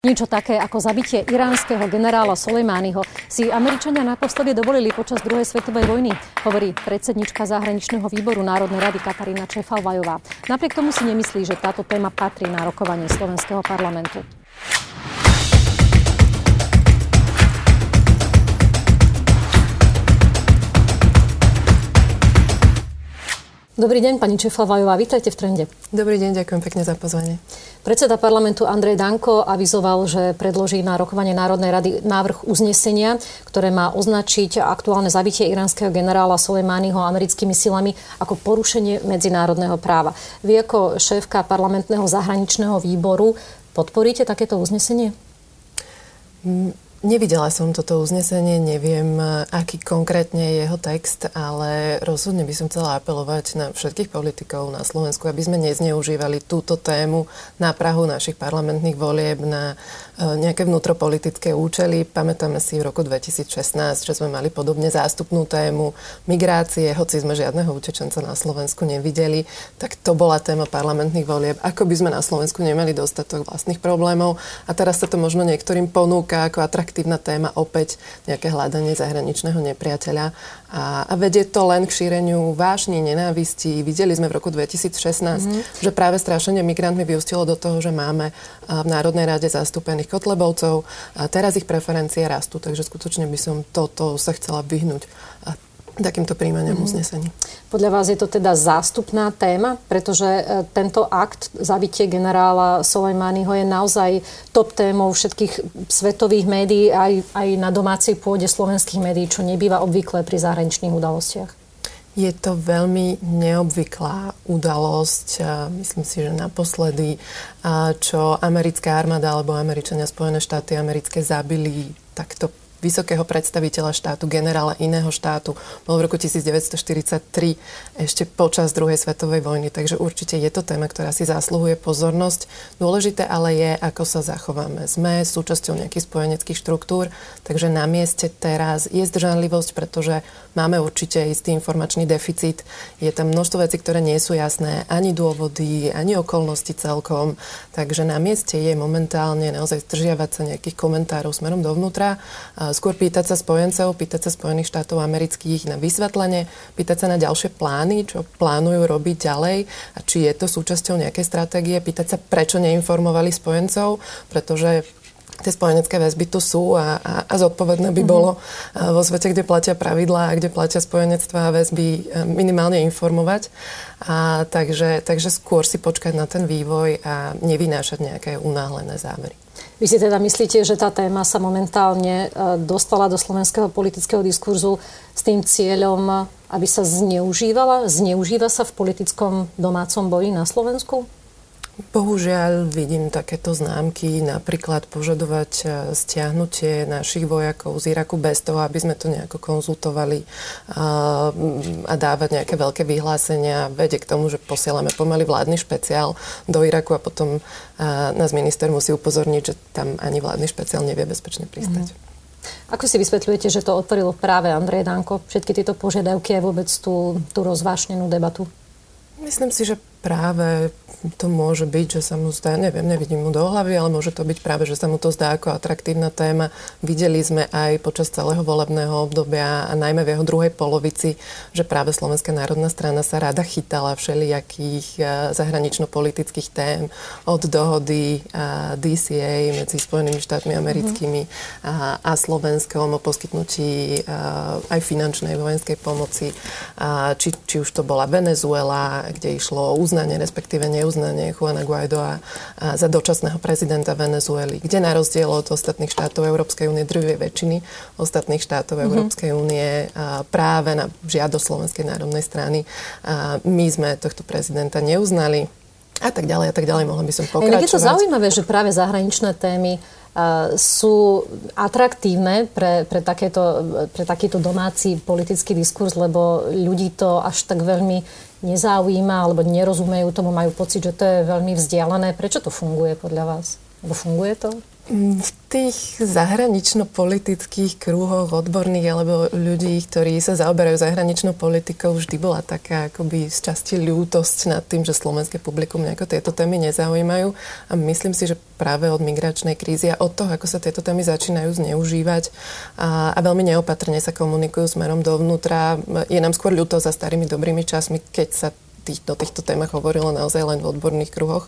Niečo také ako zabitie iránskeho generála Soleimányho si Američania naposledy dovolili počas druhej svetovej vojny, hovorí predsednička zahraničného výboru Národnej rady Katarína Čefalvajová. Napriek tomu si nemyslí, že táto téma patrí na rokovanie slovenského parlamentu. Dobrý deň, pani Čefalvajová, vítajte v Trende. Dobrý deň, ďakujem pekne za pozvanie. Predseda parlamentu Andrej Danko avizoval, že predloží na rokovanie Národnej rady návrh uznesenia, ktoré má označiť aktuálne zabitie iránskeho generála Soleimányho americkými silami ako porušenie medzinárodného práva. Vy ako šéfka parlamentného zahraničného výboru podporíte takéto uznesenie? Mm, Nevidela som toto uznesenie, neviem, aký konkrétne je jeho text, ale rozhodne by som chcela apelovať na všetkých politikov na Slovensku, aby sme nezneužívali túto tému na Prahu našich parlamentných volieb na E, nejaké vnútropolitické účely. Pamätáme si v roku 2016, že sme mali podobne zástupnú tému migrácie, hoci sme žiadneho utečenca na Slovensku nevideli, tak to bola téma parlamentných volieb. Ako by sme na Slovensku nemali dostatok vlastných problémov a teraz sa to možno niektorým ponúka ako atraktívna téma opäť nejaké hľadanie zahraničného nepriateľa a, a vedie to len k šíreniu vášni, nenávisti. Videli sme v roku 2016, mm-hmm. že práve strašenie migrantmi vyústilo do toho, že máme v Národnej rade zastúpených Kotlebovcov a teraz ich preferencie rastú, takže skutočne by som toto sa chcela vyhnúť takýmto príjmaniam mm-hmm. uznesení. Podľa vás je to teda zástupná téma, pretože e, tento akt zabitie generála Soleimányho je naozaj top témou všetkých svetových médií aj, aj na domácej pôde slovenských médií, čo nebýva obvyklé pri zahraničných udalostiach. Je to veľmi neobvyklá udalosť, myslím si, že naposledy, čo americká armáda alebo Američania Spojené štáty americké zabili takto vysokého predstaviteľa štátu, generála iného štátu. Bol v roku 1943 ešte počas druhej svetovej vojny, takže určite je to téma, ktorá si zasluhuje pozornosť. Dôležité ale je, ako sa zachováme. Sme súčasťou nejakých spojeneckých štruktúr, takže na mieste teraz je zdržanlivosť, pretože máme určite istý informačný deficit. Je tam množstvo vecí, ktoré nie sú jasné, ani dôvody, ani okolnosti celkom. Takže na mieste je momentálne naozaj zdržiavať sa nejakých komentárov smerom dovnútra skôr pýtať sa spojencov, pýtať sa Spojených štátov amerických na vysvetlenie, pýtať sa na ďalšie plány, čo plánujú robiť ďalej a či je to súčasťou nejakej stratégie, pýtať sa, prečo neinformovali spojencov, pretože tie spojenecké väzby tu sú a, a, a zodpovedné by mhm. bolo mm-hmm. vo svete, kde platia pravidlá a kde platia spojenectvá a väzby e, minimálne informovať. A takže, takže skôr si počkať na ten vývoj a nevynášať nejaké unáhlené závery. Vy si teda myslíte, že tá téma sa momentálne e, dostala do slovenského politického diskurzu s tým cieľom, aby sa zneužívala? Zneužíva sa v politickom domácom boji na Slovensku? Bohužiaľ vidím takéto známky, napríklad požadovať e, stiahnutie našich vojakov z Iraku bez toho, aby sme to nejako konzultovali a, a dávať nejaké veľké vyhlásenia. Vedie k tomu, že posielame pomaly vládny špeciál do Iraku a potom a, nás minister musí upozorniť, že tam ani vládny špeciál nevie bezpečne pristať. Mm-hmm. Ako si vysvetľujete, že to otvorilo práve Andrej Danko, všetky tieto požiadavky a vôbec tú, tú rozvášnenú debatu? Myslím si, že práve to môže byť, že sa mu zdá, neviem, nevidím mu do hlavy, ale môže to byť práve, že sa mu to zdá ako atraktívna téma. Videli sme aj počas celého volebného obdobia a najmä v jeho druhej polovici, že práve Slovenská národná strana sa rada chytala všelijakých eh, zahranično-politických tém od dohody eh, DCA medzi Spojenými štátmi americkými a, a Slovenskom o poskytnutí eh, aj finančnej vojenskej pomoci, či, či už to bola Venezuela, kde išlo o uznanie, respektíve neuznanie Juana Guaidoa za dočasného prezidenta Venezuely, kde na rozdiel od ostatných štátov Európskej únie, druhej väčšiny ostatných štátov mm-hmm. Európskej únie práve na žiadosť Slovenskej národnej strany my sme tohto prezidenta neuznali a tak ďalej a tak ďalej. Mohla by som pokračovať. Je to zaujímavé, že práve zahraničné témy sú atraktívne pre, pre, takéto, pre takýto domáci politický diskurs, lebo ľudí to až tak veľmi nezaujíma alebo nerozumejú tomu, majú pocit, že to je veľmi vzdialené. Prečo to funguje podľa vás? Lebo funguje to? V tých zahranično-politických krúhoch odborných alebo ľudí, ktorí sa zaoberajú zahraničnou politikou, vždy bola taká akoby z časti ľútosť nad tým, že slovenské publikum nejako tieto témy nezaujímajú. A myslím si, že práve od migračnej krízy a od toho, ako sa tieto témy začínajú zneužívať a, a veľmi neopatrne sa komunikujú smerom dovnútra, je nám skôr ľúto za starými dobrými časmi, keď sa tých, o týchto témach hovorilo naozaj len v odborných kruhoch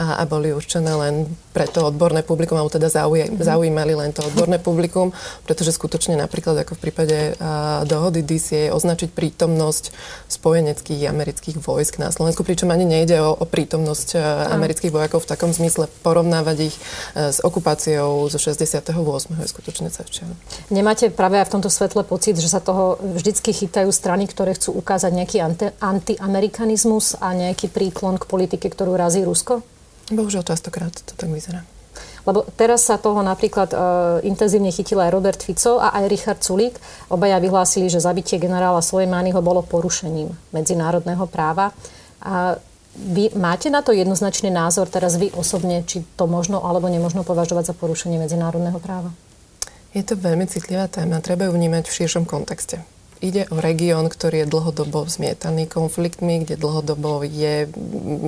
a, a boli určené len pre to odborné publikum, alebo teda zauj, mm-hmm. zaujímali len to odborné publikum, pretože skutočne napríklad ako v prípade a, dohody DCA označiť prítomnosť spojeneckých amerických vojsk na Slovensku, pričom ani nejde o, o prítomnosť a, amerických vojakov v takom zmysle porovnávať ich a, s okupáciou zo 68. je skutočne cevčiavé. Nemáte práve aj v tomto svetle pocit, že sa toho vždycky chytajú strany, ktoré chcú ukázať nejaký anti, anti mechanizmus a nejaký príklon k politike, ktorú razí Rusko? Bohužiaľ častokrát to tak vyzerá. Lebo teraz sa toho napríklad e, intenzívne chytil aj Robert Fico a aj Richard Sulík. Obaja vyhlásili, že zabitie generála Soleimányho bolo porušením medzinárodného práva. A vy máte na to jednoznačný názor teraz vy osobne, či to možno alebo nemožno považovať za porušenie medzinárodného práva? Je to veľmi citlivá téma, treba ju vnímať v širšom kontexte. Ide o región, ktorý je dlhodobo zmietaný konfliktmi, kde dlhodobo je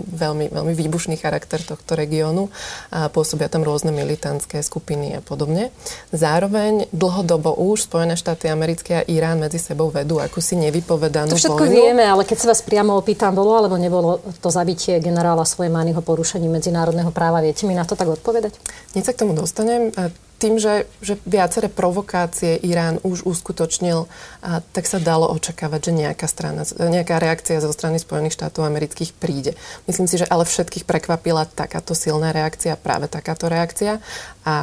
veľmi, veľmi výbušný charakter tohto regiónu a pôsobia tam rôzne militantské skupiny a podobne. Zároveň dlhodobo už Spojené štáty americké a Irán medzi sebou vedú ako si nevypovedanú To všetko vojnu. vieme, ale keď sa vás priamo opýtam, bolo alebo nebolo to zabitie generála Sulejmányho porušením medzinárodného práva, viete mi na to tak odpovedať? Hneď sa k tomu dostanem tým, že, že viaceré provokácie Irán už uskutočnil, a, tak sa dalo očakávať, že nejaká, strana, nejaká reakcia zo strany Spojených štátov amerických príde. Myslím si, že ale všetkých prekvapila takáto silná reakcia, práve takáto reakcia. A,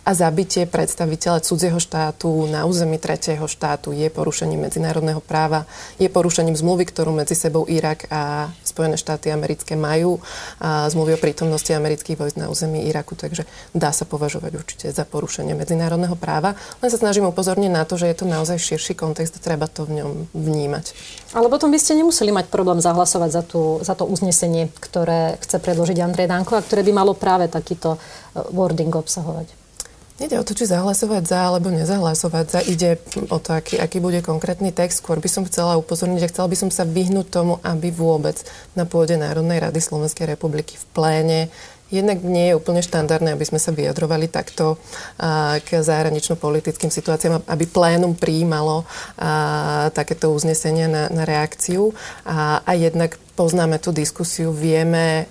a zabitie predstaviteľa cudzieho štátu na území tretieho štátu je porušením medzinárodného práva, je porušením zmluvy, ktorú medzi sebou Irak a Spojené štáty americké majú, a zmluvy o prítomnosti amerických vojsk na území Iraku, takže dá sa považovať určite za porušenie medzinárodného práva. Len sa snažím upozorniť na to, že je to naozaj širší kontext a treba to v ňom vnímať. Ale potom by ste nemuseli mať problém zahlasovať za, tú, za to uznesenie, ktoré chce predložiť Andrej Danko a ktoré by malo práve takýto eh, wording obsahovať. Nede o to, či zahlasovať za alebo nezahlasovať za. Ide o to, aký, aký bude konkrétny text. Skôr by som chcela upozorniť a chcela by som sa vyhnúť tomu, aby vôbec na pôde Národnej rady Slovenskej republiky v pléne Jednak nie je úplne štandardné, aby sme sa vyjadrovali takto k zahranično-politickým situáciám, aby plénum prijímalo takéto uznesenia na, na reakciu. A, a jednak poznáme tú diskusiu, vieme,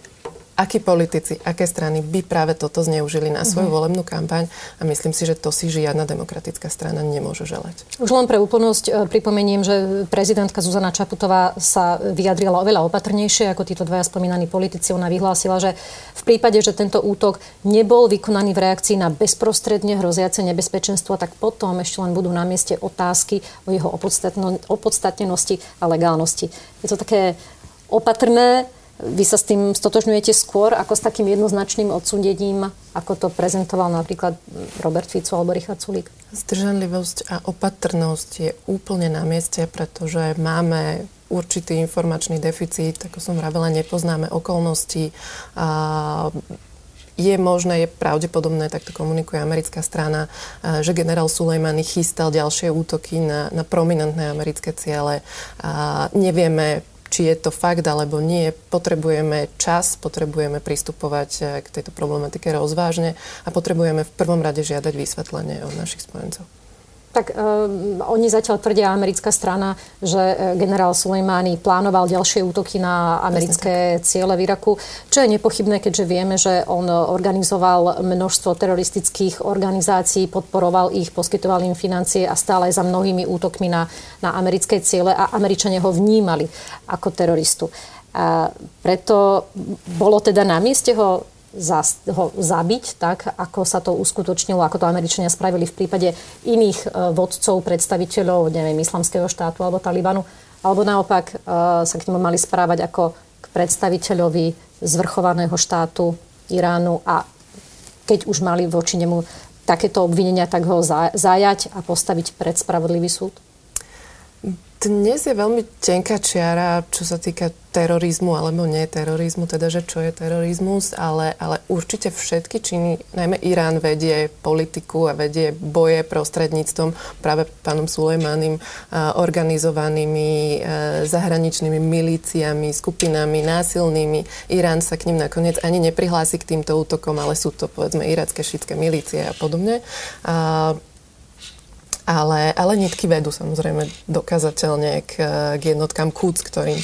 akí politici, aké strany by práve toto zneužili na svoju uh-huh. volebnú kampaň a myslím si, že to si žiadna demokratická strana nemôže želať. Už len pre úplnosť e, pripomeniem, že prezidentka Zuzana Čaputová sa vyjadrila oveľa opatrnejšie ako títo dvaja spomínaní politici. Ona vyhlásila, že v prípade, že tento útok nebol vykonaný v reakcii na bezprostredne hroziace nebezpečenstvo, tak potom ešte len budú na mieste otázky o jeho opodstatnenosti a legálnosti. Je to také opatrné, vy sa s tým stotožňujete skôr ako s takým jednoznačným odsúdením, ako to prezentoval napríklad Robert Fico alebo Richard Sulík? Zdržanlivosť a opatrnosť je úplne na mieste, pretože máme určitý informačný deficit, ako som vravela, nepoznáme okolnosti. A je možné, je pravdepodobné, takto komunikuje americká strana, že generál Sulejmany chystal ďalšie útoky na, na prominentné americké ciele. A nevieme či je to fakt alebo nie, potrebujeme čas, potrebujeme pristupovať eh, k tejto problematike rozvážne a potrebujeme v prvom rade žiadať vysvetlenie od našich spojencov. Tak um, oni zatiaľ tvrdia, americká strana, že eh, generál Sulejmány plánoval ďalšie útoky na americké ciele v Iraku, čo je nepochybné, keďže vieme, že on organizoval množstvo teroristických organizácií, podporoval ich, poskytoval im financie a stále za mnohými útokmi na, na americké ciele a Američania ho vnímali ako teroristu. A preto bolo teda na mieste ho ho zabiť, tak ako sa to uskutočnilo, ako to Američania spravili v prípade iných e, vodcov, predstaviteľov, neviem, islamského štátu alebo Talibanu, alebo naopak e, sa k nemu mali správať ako k predstaviteľovi zvrchovaného štátu Iránu a keď už mali voči nemu takéto obvinenia, tak ho zajať a postaviť pred spravodlivý súd? Dnes je veľmi tenká čiara, čo sa týka terorizmu alebo nie terorizmu, teda že čo je terorizmus, ale, ale určite všetky činy, najmä Irán vedie politiku a vedie boje prostredníctvom práve pánom Sulejmanim organizovanými zahraničnými milíciami, skupinami násilnými. Irán sa k ním nakoniec ani neprihlási k týmto útokom, ale sú to povedzme iracké šítske milície a podobne. A ale, ale nitky vedú samozrejme dokazateľne k, k jednotkám Kúc, ktorým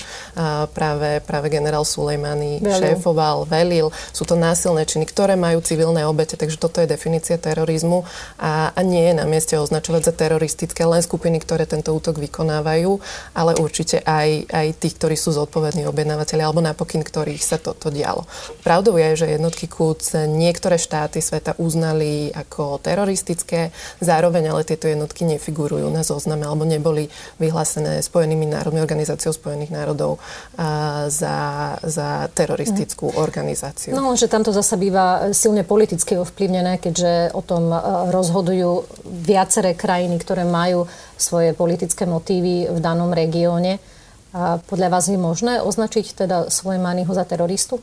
práve, práve generál Sulejmany velil. šéfoval, velil. Sú to násilné činy, ktoré majú civilné obete, takže toto je definícia terorizmu a, a nie je na mieste označovať za teroristické len skupiny, ktoré tento útok vykonávajú, ale určite aj, aj tých, ktorí sú zodpovední objednávateľi alebo napokyn ktorých sa toto dialo. Pravdou je, že jednotky Kúc niektoré štáty sveta uznali ako teroristické, zároveň ale tieto jednotky jednotky nefigurujú na zozname alebo neboli vyhlásené Spojenými národmi, organizáciou Spojených národov a, za, za teroristickú mm. organizáciu. No, že tamto zasa býva silne politicky ovplyvnené, keďže o tom e, rozhodujú viaceré krajiny, ktoré majú svoje politické motívy v danom regióne. A podľa vás je možné označiť teda Soleimányho za teroristu?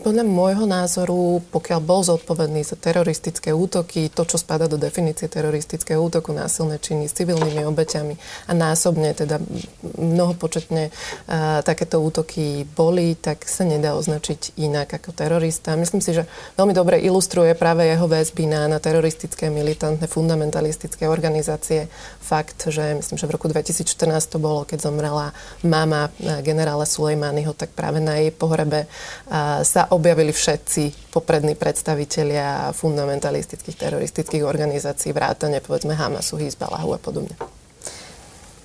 Podľa môjho názoru, pokiaľ bol zodpovedný za teroristické útoky, to, čo spada do definície teroristického útoku, násilné činy s civilnými obeťami a násobne, teda mnohopočetne uh, takéto útoky boli, tak sa nedá označiť inak ako terorista. Myslím si, že veľmi dobre ilustruje práve jeho väzby na, na teroristické, militantné, fundamentalistické organizácie. Fakt, že myslím, že v roku 2014 to bolo, keď zomrela mama generála Sulejmányho, tak práve na jej pohrebe uh, sa objavili všetci poprední predstavitelia fundamentalistických teroristických organizácií, vrátane povedzme Hamasu, Hizbalahu a podobne.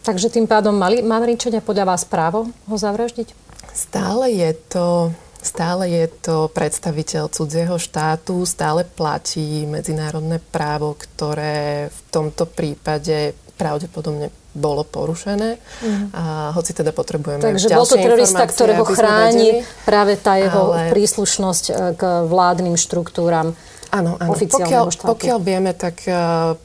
Takže tým pádom mali Američania podľa vás právo ho zavraždiť? Stále je to Stále je to predstaviteľ cudzieho štátu, stále platí medzinárodné právo, ktoré v tomto prípade pravdepodobne bolo porušené. Mm. A hoci teda potrebujeme Takže bol to terorista, ktorého chráni práve tá jeho ale... príslušnosť e, k vládnym štruktúram Áno, áno. Pokiaľ, štátu. pokiaľ vieme, tak uh,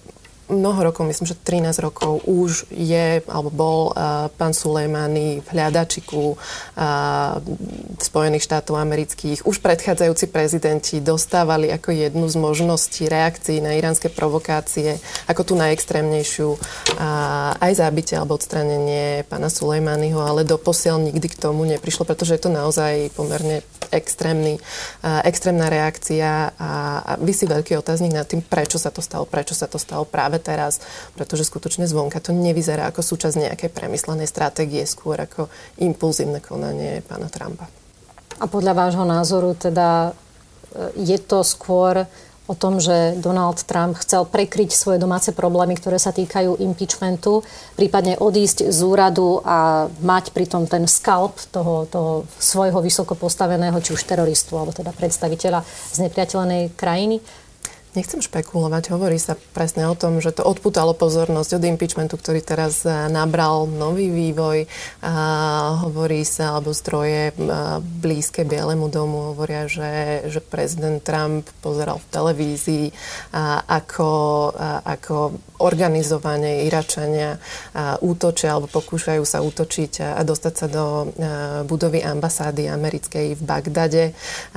mnoho rokov, myslím, že 13 rokov už je, alebo bol uh, pán Sulejmany v hľadačiku uh, Spojených štátov amerických. Už predchádzajúci prezidenti dostávali ako jednu z možností reakcií na iránske provokácie, ako tú najextrémnejšiu, uh, aj zábitie alebo odstranenie pána Sulejmanyho, ale doposiaľ nikdy k tomu neprišlo, pretože je to naozaj pomerne extrémny, uh, extrémna reakcia a, a vysí veľký otáznik nad tým, prečo sa to stalo, prečo sa to stalo práve teraz, pretože skutočne zvonka to nevyzerá ako súčasť nejakej premyslenej stratégie, skôr ako impulzívne konanie pána Trumpa. A podľa vášho názoru teda e, je to skôr o tom, že Donald Trump chcel prekryť svoje domáce problémy, ktoré sa týkajú impeachmentu, prípadne odísť z úradu a mať pritom ten skalp toho, toho svojho vysoko postaveného, či už teroristu, alebo teda predstaviteľa z nepriateľnej krajiny. Nechcem špekulovať, hovorí sa presne o tom, že to odputalo pozornosť od impeachmentu, ktorý teraz e, nabral nový vývoj. A hovorí sa, alebo zdroje e, blízke Bielemu domu hovoria, že, že prezident Trump pozeral v televízii, a ako, a ako organizovane Iračania útočia alebo pokúšajú sa útočiť a dostať sa do budovy ambasády americkej v Bagdade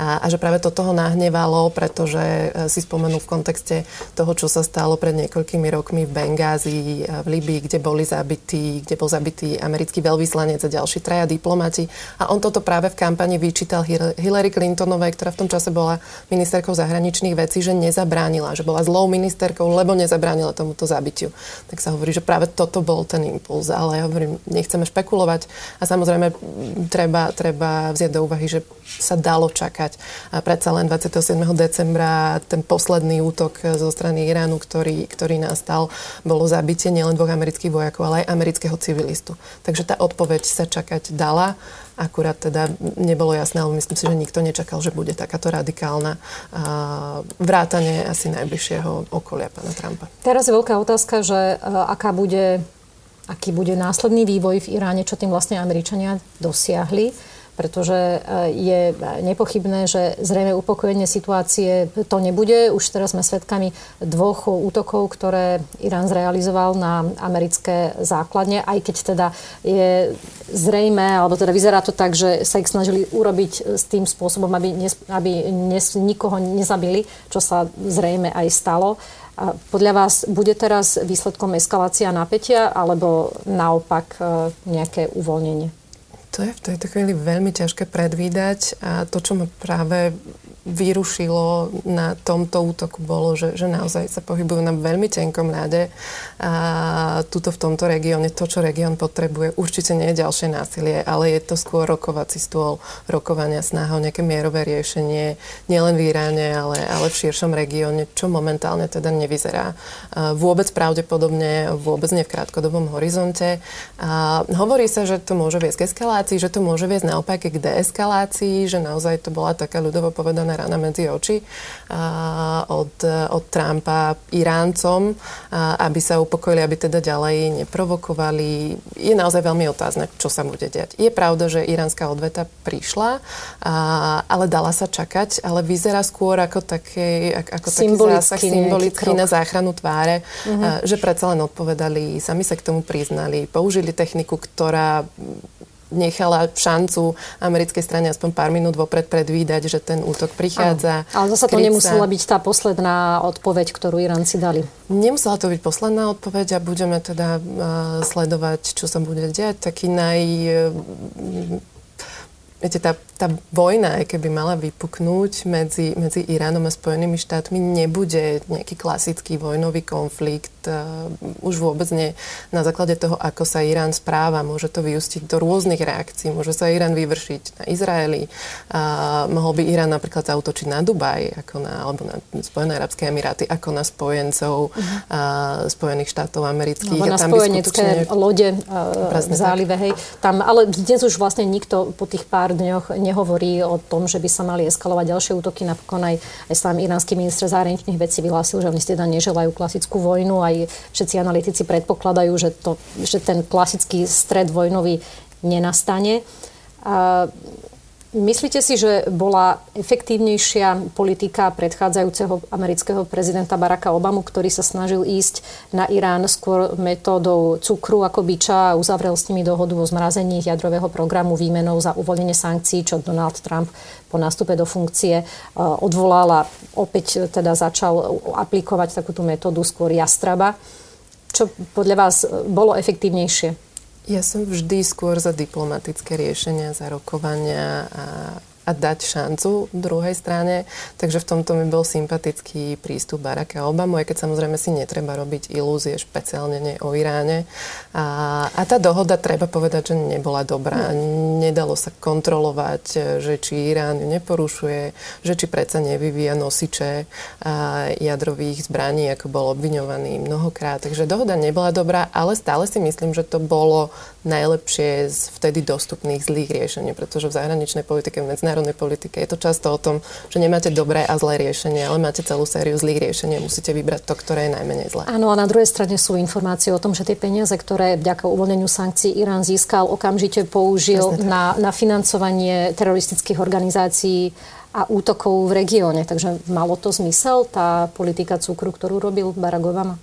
a, a že práve to toho nahnevalo, pretože si spomenul v kontexte toho, čo sa stalo pred niekoľkými rokmi v Bengázii, v Libii, kde boli zabití, kde bol zabitý americký veľvyslanec a ďalší traja diplomati. A on toto práve v kampani vyčítal Hillary Clintonovej, ktorá v tom čase bola ministerkou zahraničných vecí, že nezabránila, že bola zlou ministerkou, lebo nezabránila tomuto zabitiu. Tak sa hovorí, že práve toto bol ten impuls. Ale ja hovorím, nechceme špekulovať a samozrejme treba, treba vziať do úvahy, že sa dalo čakať. A predsa len 27. decembra ten posledný útok zo strany Iránu, ktorý, ktorý nastal, bolo zabitie nielen dvoch amerických vojakov, ale aj amerického civilistu. Takže tá odpoveď sa čakať dala. Akurát teda nebolo jasné, ale myslím si, že nikto nečakal, že bude takáto radikálna vrátanie asi najbližšieho okolia pána Trumpa. Teraz je veľká otázka, že aká bude, aký bude následný vývoj v Iráne, čo tým vlastne Američania dosiahli pretože je nepochybné, že zrejme upokojenie situácie to nebude. Už teraz sme svedkami dvoch útokov, ktoré Irán zrealizoval na americké základne, aj keď teda je zrejme, alebo teda vyzerá to tak, že sa ich snažili urobiť s tým spôsobom, aby, nes, aby nes, nikoho nezabili, čo sa zrejme aj stalo. A podľa vás bude teraz výsledkom eskalácia napätia alebo naopak e, nejaké uvoľnenie? To je v tejto chvíli veľmi ťažké predvídať a to, čo ma práve vyrušilo na tomto útoku bolo, že, že naozaj sa pohybujú na veľmi tenkom ľade a tuto v tomto regióne to, čo región potrebuje, určite nie je ďalšie násilie, ale je to skôr rokovací stôl, rokovania, snaha o nejaké mierové riešenie, nielen v Iráne, ale, ale v širšom regióne, čo momentálne teda nevyzerá. Vôbec pravdepodobne, vôbec nie v krátkodobom horizonte. A hovorí sa, že to môže viesť k eskalácii, že to môže viesť naopak k deeskalácii, že naozaj to bola taká ľudovo povedaná rana medzi oči od, od Trumpa Iráncom, aby sa upokojili, aby teda ďalej neprovokovali. Je naozaj veľmi otázne, čo sa bude diať. Je pravda, že iránska odveta prišla, ale dala sa čakať, ale vyzerá skôr ako, také, ako taký zásah symbolický na záchranu tváre, uh-huh. že predsa len odpovedali, sami sa k tomu priznali, použili techniku, ktorá nechala šancu americkej strane aspoň pár minút vopred predvídať, že ten útok prichádza. Ale zase to nemusela byť tá posledná odpoveď, ktorú Iránci dali. Nemusela to byť posledná odpoveď a budeme teda uh, sledovať, čo sa bude diať. Taký naj... Uh, viete, tá, tá vojna, aj keby mala vypuknúť medzi, medzi Iránom a Spojenými štátmi, nebude nejaký klasický vojnový konflikt. Uh, už vôbec nie na základe toho, ako sa Irán správa. Môže to vyústiť do rôznych reakcií. Môže sa Irán vyvršiť na Izraeli. Uh, mohol by Irán napríklad zautočiť na Dubaj, ako na, alebo na Spojené arabské emiráty, ako na spojencov uh-huh. uh, Spojených štátov amerických. No, na tam spojenecké skutočne... lode uh, v zálive. Hej. Tam, ale dnes už vlastne nikto po tých pár dňoch nehovorí o tom, že by sa mali eskalovať ďalšie útoky. Napokon aj, aj sám iránsky minister zahraničných vecí vyhlásil, že oni teda neželajú klasickú vojnu. Aj všetci analytici predpokladajú, že, to, že ten klasický stred vojnový nenastane. A Myslíte si, že bola efektívnejšia politika predchádzajúceho amerického prezidenta Baracka Obamu, ktorý sa snažil ísť na Irán skôr metódou cukru ako byča a uzavrel s nimi dohodu o zmrazení jadrového programu výmenou za uvoľnenie sankcií, čo Donald Trump po nástupe do funkcie e, odvolal a opäť teda začal aplikovať takúto metódu skôr jastraba. Čo podľa vás bolo efektívnejšie? Ja som vždy skôr za diplomatické riešenia, za rokovania a a dať šancu druhej strane. Takže v tomto mi bol sympatický prístup Baracka Obamu, aj keď samozrejme si netreba robiť ilúzie, špeciálne nie o Iráne. A, a tá dohoda, treba povedať, že nebola dobrá. Nedalo sa kontrolovať, že či Irán ju neporušuje, že či predsa nevyvíja nosiče jadrových zbraní, ako bol obviňovaný mnohokrát. Takže dohoda nebola dobrá, ale stále si myslím, že to bolo najlepšie z vtedy dostupných zlých riešení, pretože v zahraničnej politike, v medzinárodnej politike je to často o tom, že nemáte dobré a zlé riešenie, ale máte celú sériu zlých riešení musíte vybrať to, ktoré je najmenej zlé. Áno, a na druhej strane sú informácie o tom, že tie peniaze, ktoré vďaka uvoľneniu sankcií Irán získal, okamžite použil na, na financovanie teroristických organizácií a útokov v regióne. Takže malo to zmysel, tá politika cukru, ktorú robil Barack Obama?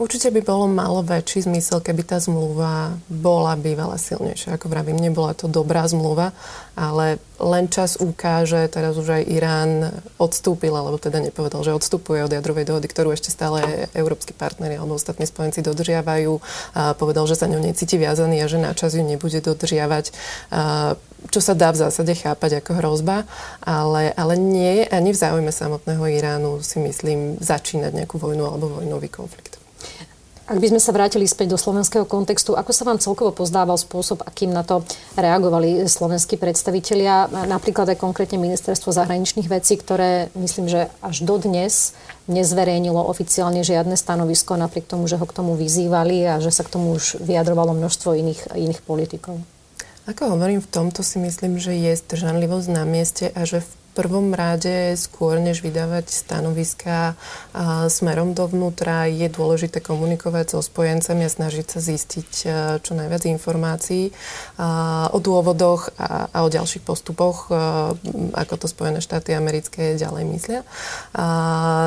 Určite by bolo malo väčší zmysel, keby tá zmluva bola bývala silnejšia. Ako vravím, nebola to dobrá zmluva, ale len čas ukáže, teraz už aj Irán odstúpil, alebo teda nepovedal, že odstupuje od jadrovej dohody, ktorú ešte stále európsky partneri alebo ostatní spojenci dodržiavajú. A povedal, že sa ňou necíti viazaný a že na čas ju nebude dodržiavať. A čo sa dá v zásade chápať ako hrozba, ale, ale nie ani v záujme samotného Iránu, si myslím, začínať nejakú vojnu alebo vojnový konflikt. Ak by sme sa vrátili späť do slovenského kontextu, ako sa vám celkovo pozdával spôsob, akým na to reagovali slovenskí predstavitelia, napríklad aj konkrétne ministerstvo zahraničných vecí, ktoré myslím, že až dodnes nezverejnilo oficiálne žiadne stanovisko, napriek tomu, že ho k tomu vyzývali a že sa k tomu už vyjadrovalo množstvo iných, iných politikov. Ako hovorím, v tomto si myslím, že je zdržanlivosť na mieste a že v prvom rade skôr, než vydávať stanoviska smerom dovnútra, je dôležité komunikovať so spojencami a snažiť sa zistiť čo najviac informácií o dôvodoch a, o ďalších postupoch, ako to Spojené štáty americké ďalej myslia.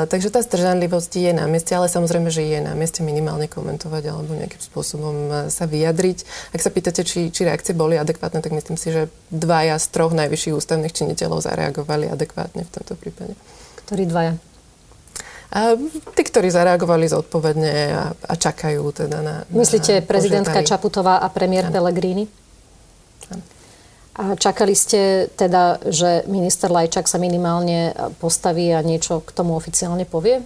Takže tá stržanlivosť je na mieste, ale samozrejme, že je na mieste minimálne komentovať alebo nejakým spôsobom sa vyjadriť. Ak sa pýtate, či, či reakcie boli adekvátne, tak myslím si, že dvaja z troch najvyšších ústavných činiteľov zareagovali zareagovali adekvátne v tomto prípade. Ktorí dvaja? A tí, ktorí zareagovali zodpovedne a, a čakajú teda na... Myslíte na prezidentka požiadali. Čaputová a premiér ano. Pellegrini? Ano. A čakali ste teda, že minister Lajčák sa minimálne postaví a niečo k tomu oficiálne povie?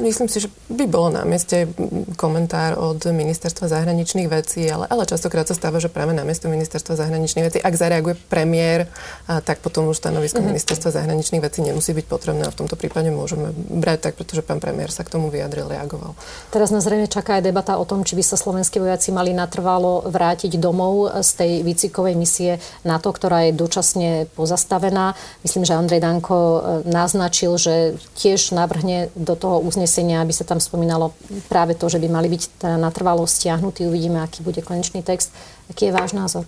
Myslím si, že by bolo na mieste komentár od ministerstva zahraničných vecí, ale, ale častokrát sa stáva, že práve na miesto ministerstva zahraničných vecí, ak zareaguje premiér, a tak potom už stanovisko mm-hmm. ministerstva zahraničných vecí nemusí byť potrebné a v tomto prípade môžeme brať tak, pretože pán premiér sa k tomu vyjadril, reagoval. Teraz nás zrejme čaká aj debata o tom, či by sa slovenskí vojaci mali natrvalo vrátiť domov z tej výcikovej misie NATO, ktorá je dočasne pozastavená. Myslím, že Andrej Danko e, naznačil, že tiež navrhne do do toho uznesenia, aby sa tam spomínalo práve to, že by mali byť teda natrvalo stiahnutí. Uvidíme, aký bude konečný text. Aký je váš názor?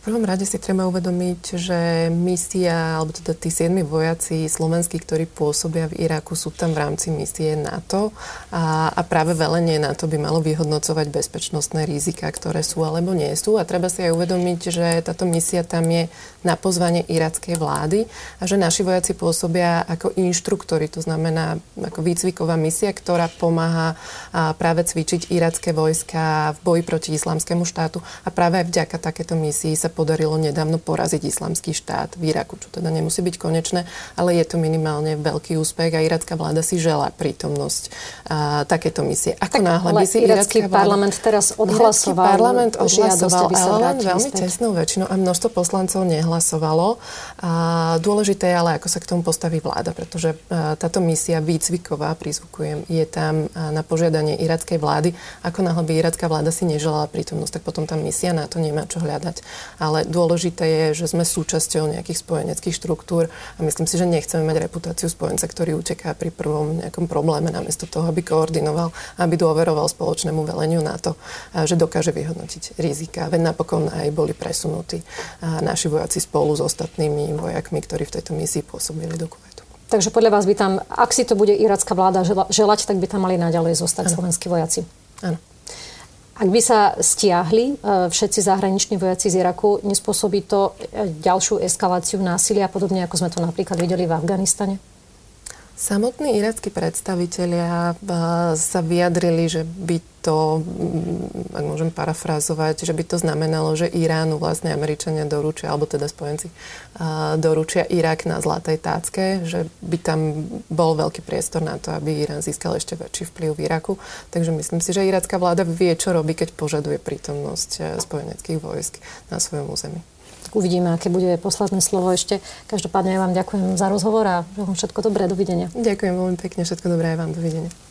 V prvom rade si treba uvedomiť, že misia, alebo teda tí siedmi vojaci slovenskí, ktorí pôsobia v Iraku, sú tam v rámci misie NATO a, a práve velenie NATO by malo vyhodnocovať bezpečnostné rizika, ktoré sú alebo nie sú. A treba si aj uvedomiť, že táto misia tam je na pozvanie irackej vlády a že naši vojaci pôsobia ako inštruktori, to znamená ako výcviková misia, ktorá pomáha práve cvičiť iracké vojska v boji proti islamskému štátu a práve aj vďaka takéto misii sa podarilo nedávno poraziť islamský štát v Iraku, čo teda nemusí byť konečné, ale je to minimálne veľký úspech a iracká vláda si želá prítomnosť a, takéto misie. Ako tak, náhle by si iracký vláda, parlament teraz odhlasoval, parlament odhlasoval, ale len veľmi tesnou väčšinou a množstvo poslancov nehlasovalo. A dôležité je ale, ako sa k tomu postaví vláda, pretože a, táto misia výcviková, prizvukujem, je tam a, na požiadanie irackej vlády. Ako náhle by iracká vláda si neželala prítomnosť, tak potom tá misia na to nemá čo hľadať ale dôležité je, že sme súčasťou nejakých spojeneckých štruktúr a myslím si, že nechceme mať reputáciu spojenca, ktorý uteká pri prvom nejakom probléme, namiesto toho, aby koordinoval, aby dôveroval spoločnému veleniu na to, že dokáže vyhodnotiť rizika. Veď napokon aj boli presunutí naši vojaci spolu s ostatnými vojakmi, ktorí v tejto misii pôsobili do Kuwaitu. Takže podľa vás by tam, ak si to bude iracká vláda želať, tak by tam mali naďalej zostať ano. slovenskí vojaci. Áno. Ak by sa stiahli e, všetci zahraniční vojaci z Iraku, nespôsobí to e, ďalšiu eskaláciu násilia, podobne ako sme to napríklad videli v Afganistane? Samotní irackí predstavitelia sa vyjadrili, že by to, mm, ak môžem parafrázovať, že by to znamenalo, že Iránu vlastne Američania doručia, alebo teda spojenci doručia Irak na zlatej tácke, že by tam bol veľký priestor na to, aby Irán získal ešte väčší vplyv v Iraku. Takže myslím si, že iracká vláda vie, čo robí, keď požaduje prítomnosť e, spojeneckých vojsk na svojom území uvidíme, aké bude posledné slovo ešte. Každopádne ja vám ďakujem za rozhovor a všetko dobré. Dovidenia. Ďakujem veľmi pekne. Všetko dobré aj vám. Dovidenia.